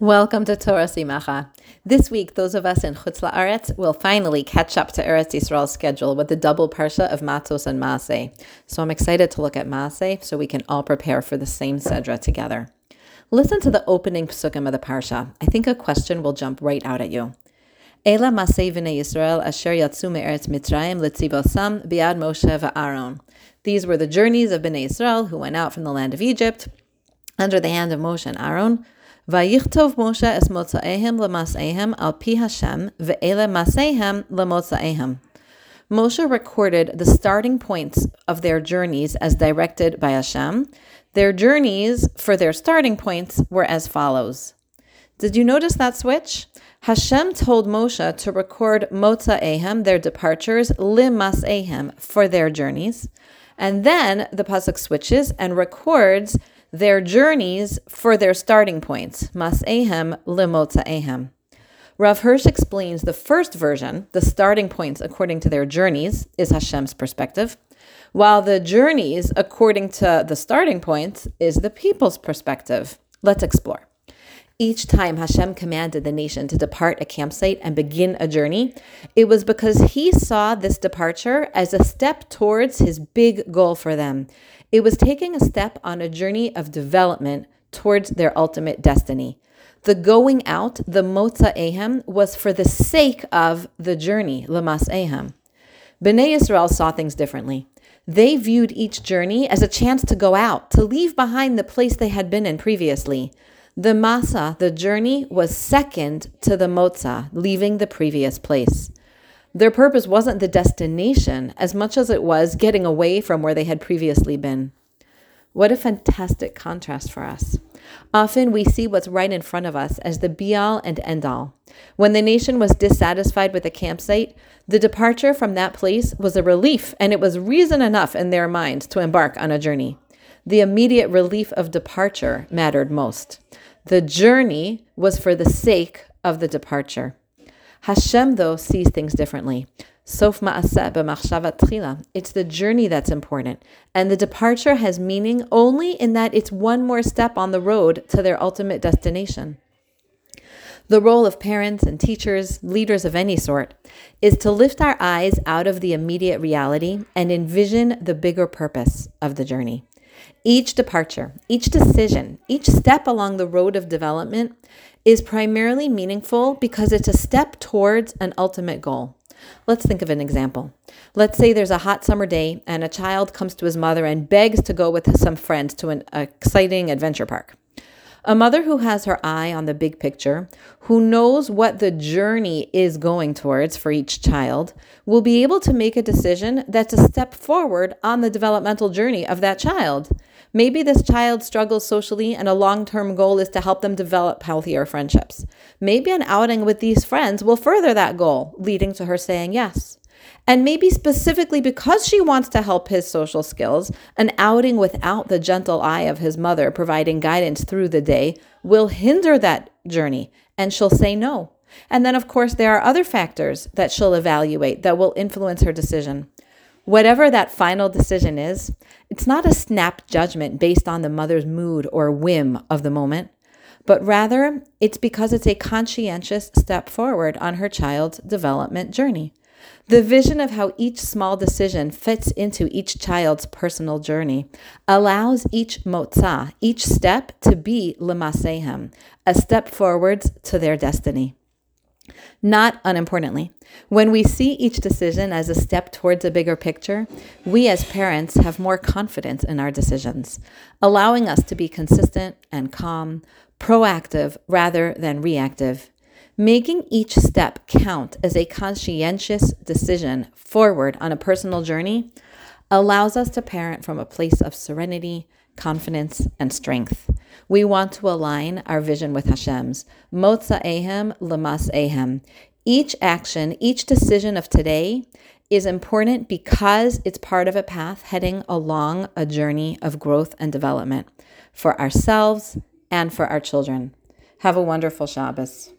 Welcome to Torah Simacha. This week, those of us in Chutz La'aretz will finally catch up to Eretz Yisrael's schedule with the double parsha of Matos and Masei. So I'm excited to look at Masei so we can all prepare for the same Sedra together. Listen to the opening psukim of the parsha. I think a question will jump right out at you. Ela Masei v'nei Yisrael asher yatsu me'eretz Mitzrayim letzivosam biad Moshe v'Aaron. These were the journeys of Bnei Yisrael who went out from the land of Egypt under the hand of Moshe and Aaron. ויכתוב משה את מוצאיהם למסעיהם על פי השם, ואלה מסעיהם למוצאיהם. Moshe recorded the starting points of their journeys as directed by Hashem. Their journeys for their starting points were as follows. Did you notice that switch? Hashem told Moshe to record Motza'ehem, their departures, Limas'ehem, for their journeys. And then the Pasuk switches and records their journeys for their starting points, mas'ehem limotzaehem. Rav Hirsch explains the first version, the starting points according to their journeys, is Hashem's perspective, while the journeys according to the starting points is the people's perspective. Let's explore. Each time Hashem commanded the nation to depart a campsite and begin a journey, it was because he saw this departure as a step towards his big goal for them. It was taking a step on a journey of development towards their ultimate destiny. The going out, the Motza Ehem, was for the sake of the journey, Lamas Ehem. Bnei Israel saw things differently. They viewed each journey as a chance to go out, to leave behind the place they had been in previously. The Masa, the journey, was second to the Motza, leaving the previous place. Their purpose wasn't the destination as much as it was getting away from where they had previously been. What a fantastic contrast for us. Often we see what's right in front of us as the be all and end all. When the nation was dissatisfied with the campsite, the departure from that place was a relief, and it was reason enough in their minds to embark on a journey. The immediate relief of departure mattered most. The journey was for the sake of the departure. Hashem, though, sees things differently. Sof ma'aseh b'machshava It's the journey that's important, and the departure has meaning only in that it's one more step on the road to their ultimate destination. The role of parents and teachers, leaders of any sort, is to lift our eyes out of the immediate reality and envision the bigger purpose of the journey. Each departure, each decision, each step along the road of development is primarily meaningful because it's a step towards an ultimate goal. Let's think of an example. Let's say there's a hot summer day and a child comes to his mother and begs to go with some friends to an exciting adventure park. A mother who has her eye on the big picture, who knows what the journey is going towards for each child, will be able to make a decision that's a step forward on the developmental journey of that child. Maybe this child struggles socially and a long term goal is to help them develop healthier friendships. Maybe an outing with these friends will further that goal, leading to her saying yes. And maybe specifically because she wants to help his social skills, an outing without the gentle eye of his mother providing guidance through the day will hinder that journey, and she'll say no. And then, of course, there are other factors that she'll evaluate that will influence her decision. Whatever that final decision is, it's not a snap judgment based on the mother's mood or whim of the moment, but rather it's because it's a conscientious step forward on her child's development journey. The vision of how each small decision fits into each child's personal journey allows each motzah, each step, to be lemasehem, a step forwards to their destiny. Not unimportantly, when we see each decision as a step towards a bigger picture, we as parents have more confidence in our decisions, allowing us to be consistent and calm, proactive rather than reactive. Making each step count as a conscientious decision forward on a personal journey allows us to parent from a place of serenity, confidence, and strength. We want to align our vision with Hashem's. Motza ehem lemas ehem. Each action, each decision of today is important because it's part of a path heading along a journey of growth and development for ourselves and for our children. Have a wonderful Shabbos.